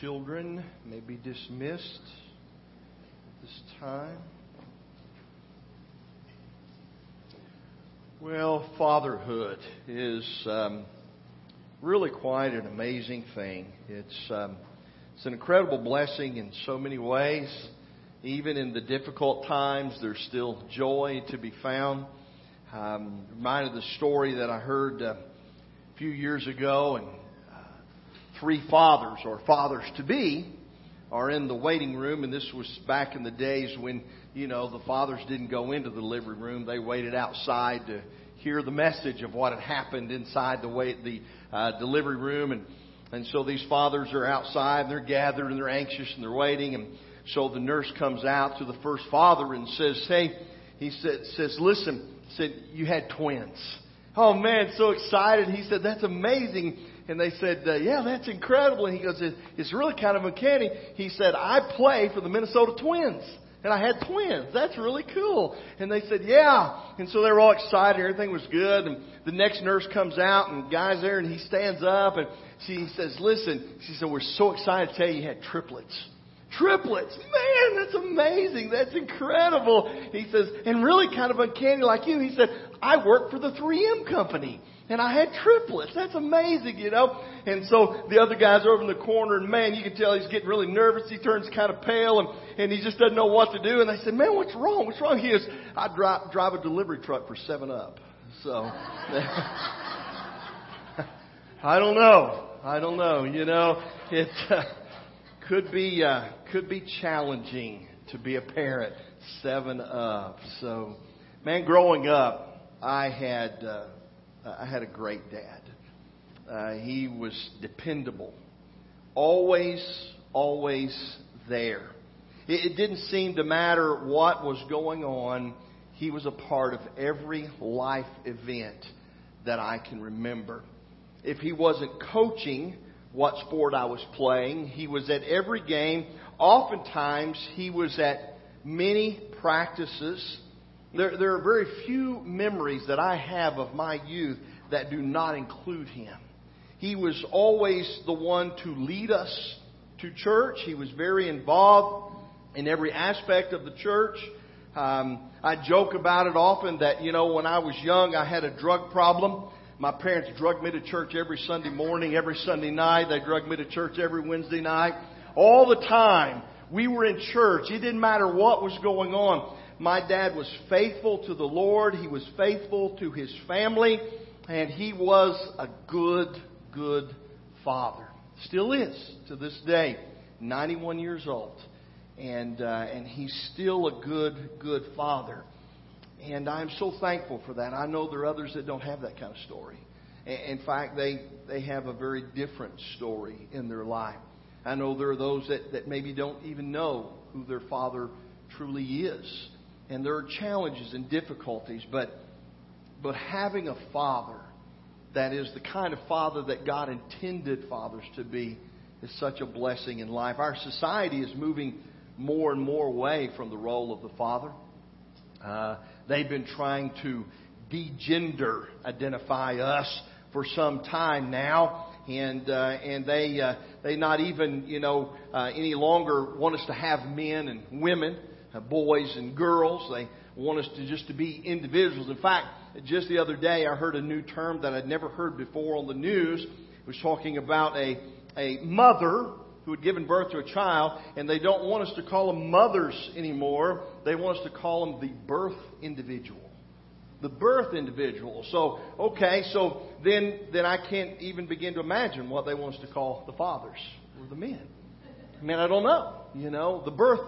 children may be dismissed at this time. Well, fatherhood is um, really quite an amazing thing. It's um, it's an incredible blessing in so many ways. Even in the difficult times, there's still joy to be found. Um, reminded the story that I heard uh, a few years ago, and three fathers or fathers to be are in the waiting room, and this was back in the days when you know the fathers didn't go into the delivery room; they waited outside to hear the message of what had happened inside the wait the uh, delivery room, and and so these fathers are outside, and they're gathered, and they're anxious, and they're waiting, and so the nurse comes out to the first father and says, "Hey," he said, "says Listen," said, "You had twins." Oh man, so excited. He said, "That's amazing." And they said, uh, yeah, that's incredible. And he goes, it's really kind of uncanny. He said, I play for the Minnesota Twins. And I had twins. That's really cool. And they said, yeah. And so they were all excited. Everything was good. And the next nurse comes out and the guy's there and he stands up and she says, listen, she said, we're so excited to tell you you had triplets. Triplets. Man, that's amazing. That's incredible. He says, and really kind of uncanny like you. He said, I work for the 3M company. And I had triplets. That's amazing, you know. And so the other guy's over in the corner, and man, you can tell he's getting really nervous. He turns kind of pale, and and he just doesn't know what to do. And they said, "Man, what's wrong? What's wrong?" He is, "I drive drive a delivery truck for Seven Up." So I don't know. I don't know. You know, it uh, could be uh, could be challenging to be a parent. Seven Up. So, man, growing up, I had. Uh, uh, I had a great dad. Uh, he was dependable, always, always there. It, it didn't seem to matter what was going on. He was a part of every life event that I can remember. If he wasn't coaching what sport I was playing, he was at every game. Oftentimes, he was at many practices there, there are very few memories that I have of my youth that do not include him. He was always the one to lead us to church. He was very involved in every aspect of the church. Um, I joke about it often that, you know, when I was young, I had a drug problem. My parents drugged me to church every Sunday morning, every Sunday night. They drugged me to church every Wednesday night. All the time, we were in church. It didn't matter what was going on. My dad was faithful to the Lord. He was faithful to his family. And he was a good, good father. Still is to this day. 91 years old. And, uh, and he's still a good, good father. And I'm so thankful for that. I know there are others that don't have that kind of story. In fact, they, they have a very different story in their life. I know there are those that, that maybe don't even know who their father truly is and there are challenges and difficulties, but, but having a father that is the kind of father that God intended fathers to be is such a blessing in life. Our society is moving more and more away from the role of the father. Uh, they've been trying to degender identify us for some time now, and uh, and they uh, they not even you know uh, any longer want us to have men and women Uh, boys and girls. They want us to just to be individuals. In fact, just the other day I heard a new term that I'd never heard before on the news. It was talking about a, a mother who had given birth to a child, and they don't want us to call them mothers anymore. They want us to call them the birth individual. The birth individual. So, okay, so then, then I can't even begin to imagine what they want us to call the fathers or the men. I mean, I don't know. You know, the birth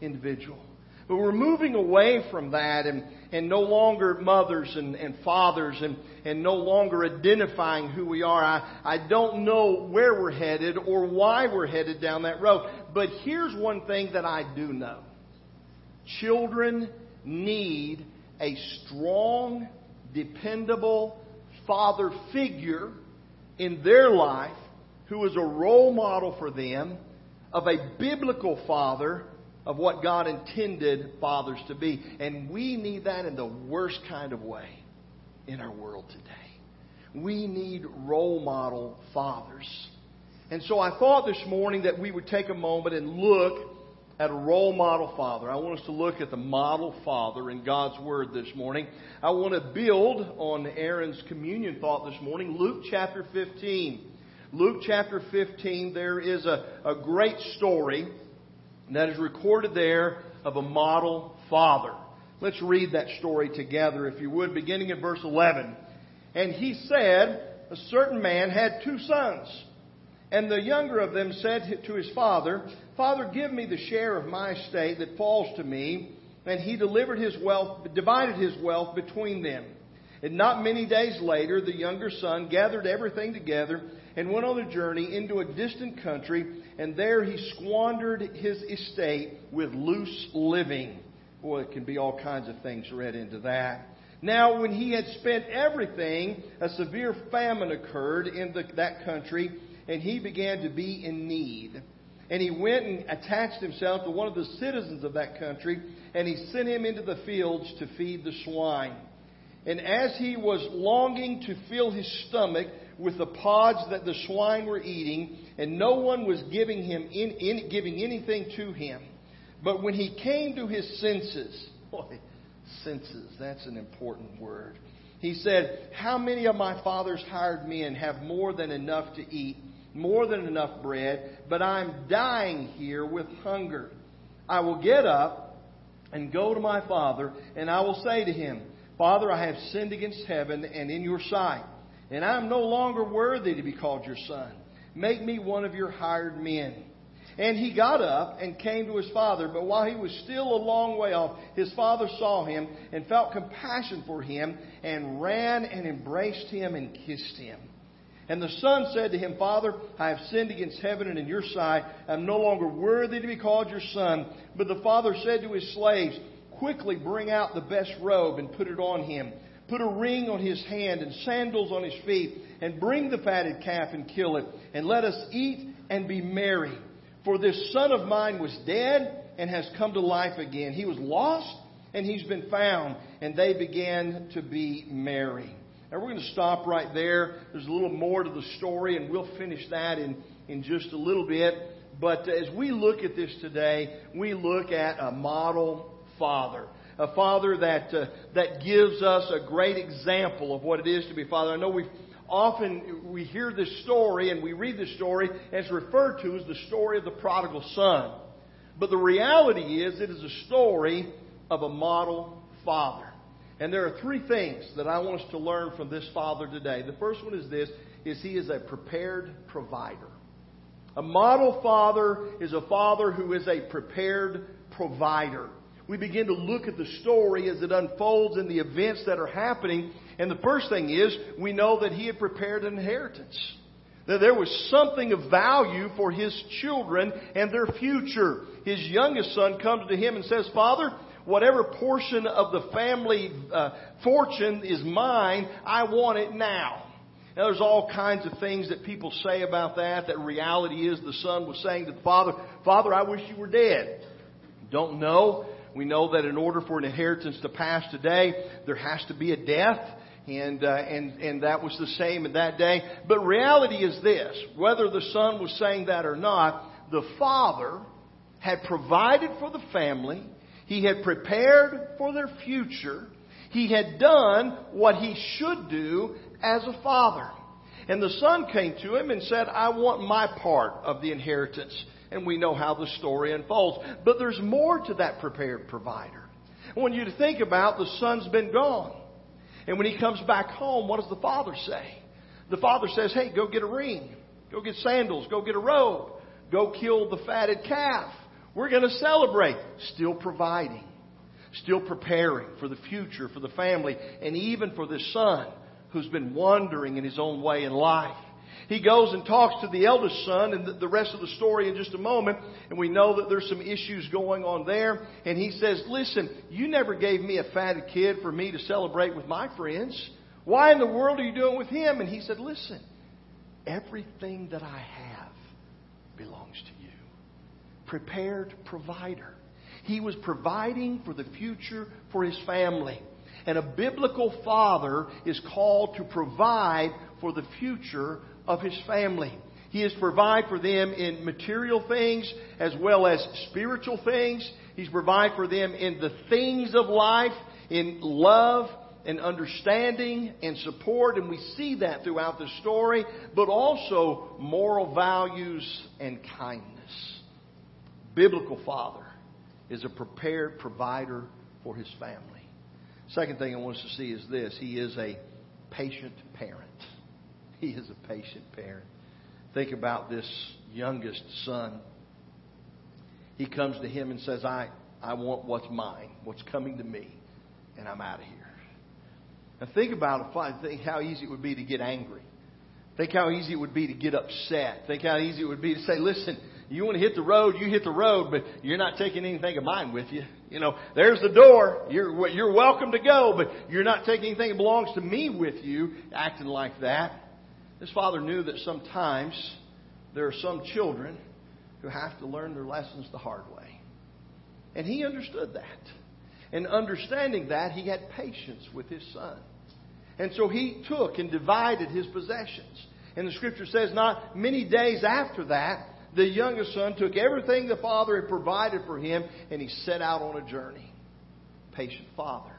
individual. But we're moving away from that and, and no longer mothers and, and fathers and, and no longer identifying who we are. I, I don't know where we're headed or why we're headed down that road. But here's one thing that I do know. Children need a strong, dependable father figure in their life who is a role model for them of a biblical father of what God intended fathers to be. And we need that in the worst kind of way in our world today. We need role model fathers. And so I thought this morning that we would take a moment and look at a role model father. I want us to look at the model father in God's Word this morning. I want to build on Aaron's communion thought this morning. Luke chapter 15. Luke chapter 15, there is a, a great story that is recorded there of a model father. Let's read that story together, if you would, beginning at verse 11. And he said, A certain man had two sons. And the younger of them said to his father, Father, give me the share of my estate that falls to me. And he delivered his wealth, divided his wealth between them. And not many days later, the younger son gathered everything together and went on a journey into a distant country, and there he squandered his estate with loose living. Boy, it can be all kinds of things read into that. Now, when he had spent everything, a severe famine occurred in the, that country, and he began to be in need. And he went and attached himself to one of the citizens of that country, and he sent him into the fields to feed the swine. And as he was longing to fill his stomach with the pods that the swine were eating, and no one was giving him in, in, giving anything to him, but when he came to his senses, boy, senses, that's an important word. He said, How many of my father's hired men have more than enough to eat? more than enough bread, but I'm dying here with hunger. I will get up and go to my father, and I will say to him, Father, I have sinned against heaven and in your sight, and I am no longer worthy to be called your son. Make me one of your hired men. And he got up and came to his father, but while he was still a long way off, his father saw him and felt compassion for him and ran and embraced him and kissed him. And the son said to him, Father, I have sinned against heaven and in your sight. I am no longer worthy to be called your son. But the father said to his slaves, Quickly bring out the best robe and put it on him. Put a ring on his hand and sandals on his feet. And bring the fatted calf and kill it. And let us eat and be merry. For this son of mine was dead and has come to life again. He was lost and he's been found. And they began to be merry. Now we're going to stop right there. There's a little more to the story, and we'll finish that in, in just a little bit. But as we look at this today, we look at a model father. A father that, uh, that gives us a great example of what it is to be father. I know we've often we hear this story and we read this story as referred to as the story of the prodigal son. But the reality is it is a story of a model father. And there are three things that I want us to learn from this father today. The first one is this is he is a prepared provider. A model father is a father who is a prepared provider. We begin to look at the story as it unfolds and the events that are happening. And the first thing is, we know that he had prepared an inheritance. That there was something of value for his children and their future. His youngest son comes to him and says, Father, whatever portion of the family uh, fortune is mine, I want it now. Now, there's all kinds of things that people say about that. That reality is the son was saying to the father, Father, I wish you were dead. Don't know. We know that in order for an inheritance to pass today, there has to be a death. And, uh, and, and that was the same in that day. But reality is this whether the son was saying that or not, the father had provided for the family he had prepared for their future. He had done what he should do as a father. And the son came to him and said, I want my part of the inheritance. And we know how the story unfolds. But there's more to that prepared provider. I want you to think about the son's been gone. And when he comes back home, what does the father say? The father says, Hey, go get a ring. Go get sandals. Go get a robe. Go kill the fatted calf. We're going to celebrate. Still providing, still preparing for the future, for the family, and even for this son who's been wandering in his own way in life. He goes and talks to the eldest son and the rest of the story in just a moment. And we know that there's some issues going on there. And he says, listen, you never gave me a fatted kid for me to celebrate with my friends. Why in the world are you doing with him? And he said, listen, everything that I have belongs to you prepared provider. He was providing for the future for his family. And a biblical father is called to provide for the future of his family. He is to provide for them in material things as well as spiritual things. He's provide for them in the things of life, in love and understanding and support, and we see that throughout the story, but also moral values and kindness. Biblical father is a prepared provider for his family. Second thing I want us to see is this he is a patient parent. He is a patient parent. Think about this youngest son. He comes to him and says, I, I want what's mine, what's coming to me, and I'm out of here. Now think about it. Think how easy it would be to get angry. Think how easy it would be to get upset. Think how easy it would be to say, listen, you want to hit the road, you hit the road, but you're not taking anything of mine with you. You know, there's the door. You're, you're welcome to go, but you're not taking anything that belongs to me with you, acting like that. This father knew that sometimes there are some children who have to learn their lessons the hard way. And he understood that. And understanding that, he had patience with his son. And so he took and divided his possessions. And the scripture says, not many days after that, the youngest son took everything the father had provided for him and he set out on a journey. Patient father.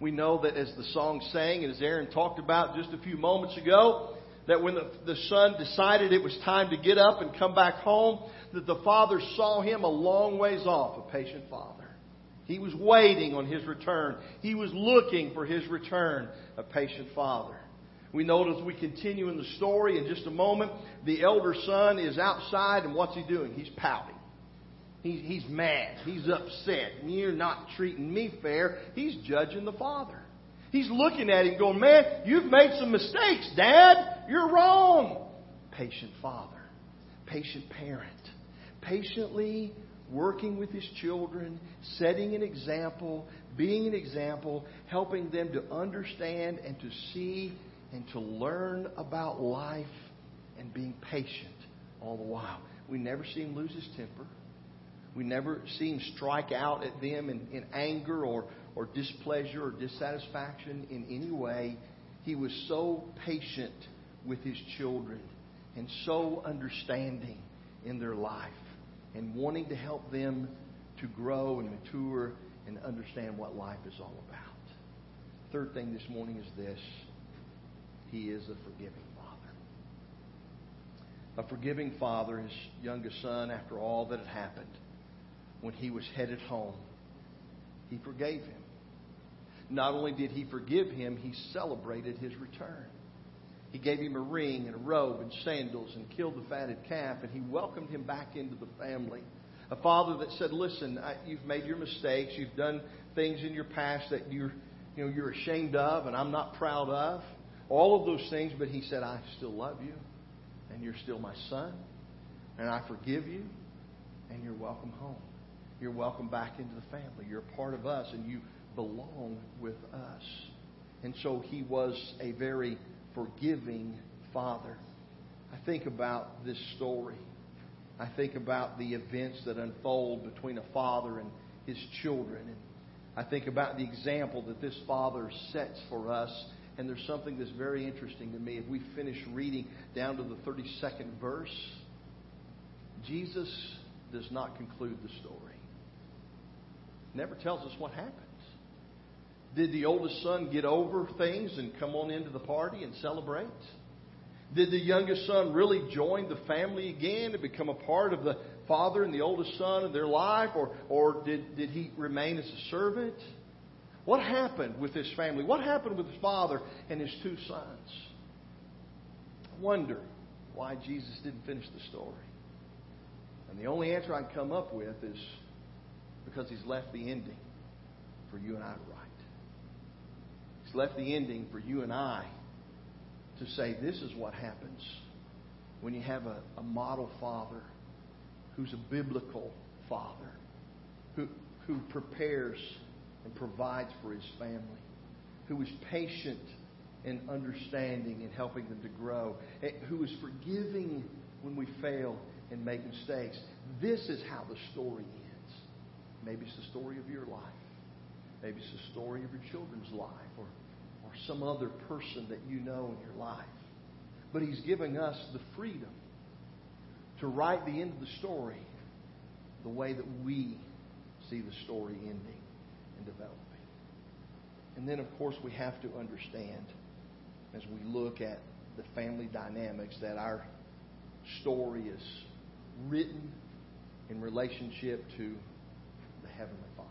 We know that as the song sang and as Aaron talked about just a few moments ago, that when the, the son decided it was time to get up and come back home, that the father saw him a long ways off, a patient father. He was waiting on his return. He was looking for his return, a patient father. We notice we continue in the story in just a moment. The elder son is outside, and what's he doing? He's pouting. He's, he's mad. He's upset. You're not treating me fair. He's judging the father. He's looking at him going, Man, you've made some mistakes, Dad. You're wrong. Patient father, patient parent, patiently working with his children, setting an example, being an example, helping them to understand and to see and to learn about life and being patient all the while. We never see him lose his temper. We never see him strike out at them in, in anger or, or displeasure or dissatisfaction in any way. He was so patient with his children and so understanding in their life and wanting to help them to grow and mature and understand what life is all about. Third thing this morning is this He is a forgiving Father. A forgiving Father, his youngest son, after all that had happened, when he was headed home, he forgave him. Not only did he forgive him, he celebrated his return. He gave him a ring and a robe and sandals and killed the fatted calf, and he welcomed him back into the family. A father that said, "Listen, I, you've made your mistakes. You've done things in your past that you're, you know, you're ashamed of, and I'm not proud of. All of those things." But he said, "I still love you, and you're still my son, and I forgive you, and you're welcome home. You're welcome back into the family. You're a part of us, and you belong with us." And so he was a very forgiving Father. I think about this story. I think about the events that unfold between a father and his children. And I think about the example that this father sets for us. And there's something that's very interesting to me. If we finish reading down to the 32nd verse, Jesus does not conclude the story. Never tells us what happens. Did the oldest son get over things and come on into the party and celebrate? Did the youngest son really join the family again and become a part of the father and the oldest son in their life? Or, or did, did he remain as a servant? What happened with this family? What happened with his father and his two sons? I wonder why Jesus didn't finish the story. And the only answer I can come up with is because he's left the ending for you and I to write. He's left the ending for you and I to say this is what happens when you have a, a model father who's a biblical father, who, who prepares and provides for his family, who is patient and understanding and helping them to grow, who is forgiving when we fail and make mistakes. This is how the story ends. Maybe it's the story of your life. Maybe it's the story of your children's life or, or some other person that you know in your life. But He's giving us the freedom to write the end of the story the way that we see the story ending and developing. And then, of course, we have to understand as we look at the family dynamics that our story is written in relationship to the Heavenly Father.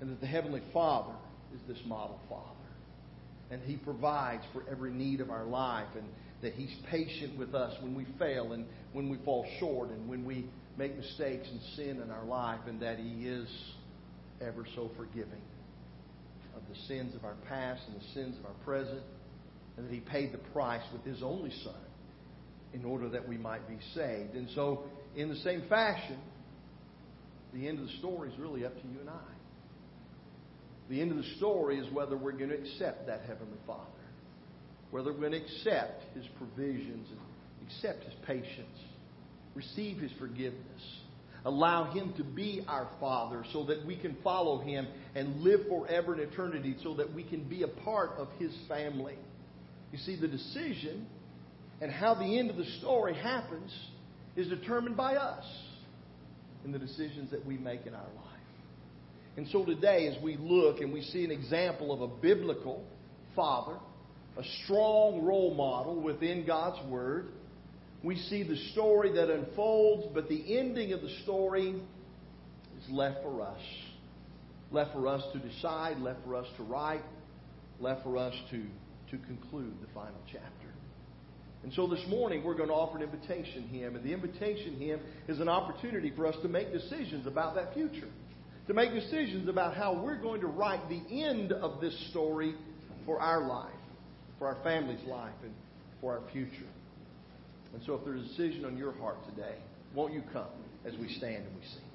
And that the Heavenly Father is this model Father. And He provides for every need of our life, and that He's patient with us when we fail and when we fall short and when we make mistakes and sin in our life, and that He is ever so forgiving of the sins of our past and the sins of our present, and that He paid the price with His only Son in order that we might be saved. And so, in the same fashion, the end of the story is really up to you and I. The end of the story is whether we're going to accept that Heavenly Father, whether we're going to accept His provisions and accept His patience, receive His forgiveness, allow Him to be our Father so that we can follow Him and live forever in eternity so that we can be a part of His family. You see, the decision and how the end of the story happens is determined by us in the decisions that we make in our life. And so today, as we look and we see an example of a biblical father, a strong role model within God's Word, we see the story that unfolds, but the ending of the story is left for us. Left for us to decide, left for us to write, left for us to, to conclude the final chapter. And so this morning we're going to offer an invitation hymn. And the invitation hymn is an opportunity for us to make decisions about that future. To make decisions about how we're going to write the end of this story for our life, for our family's life, and for our future. And so if there's a decision on your heart today, won't you come as we stand and we sing?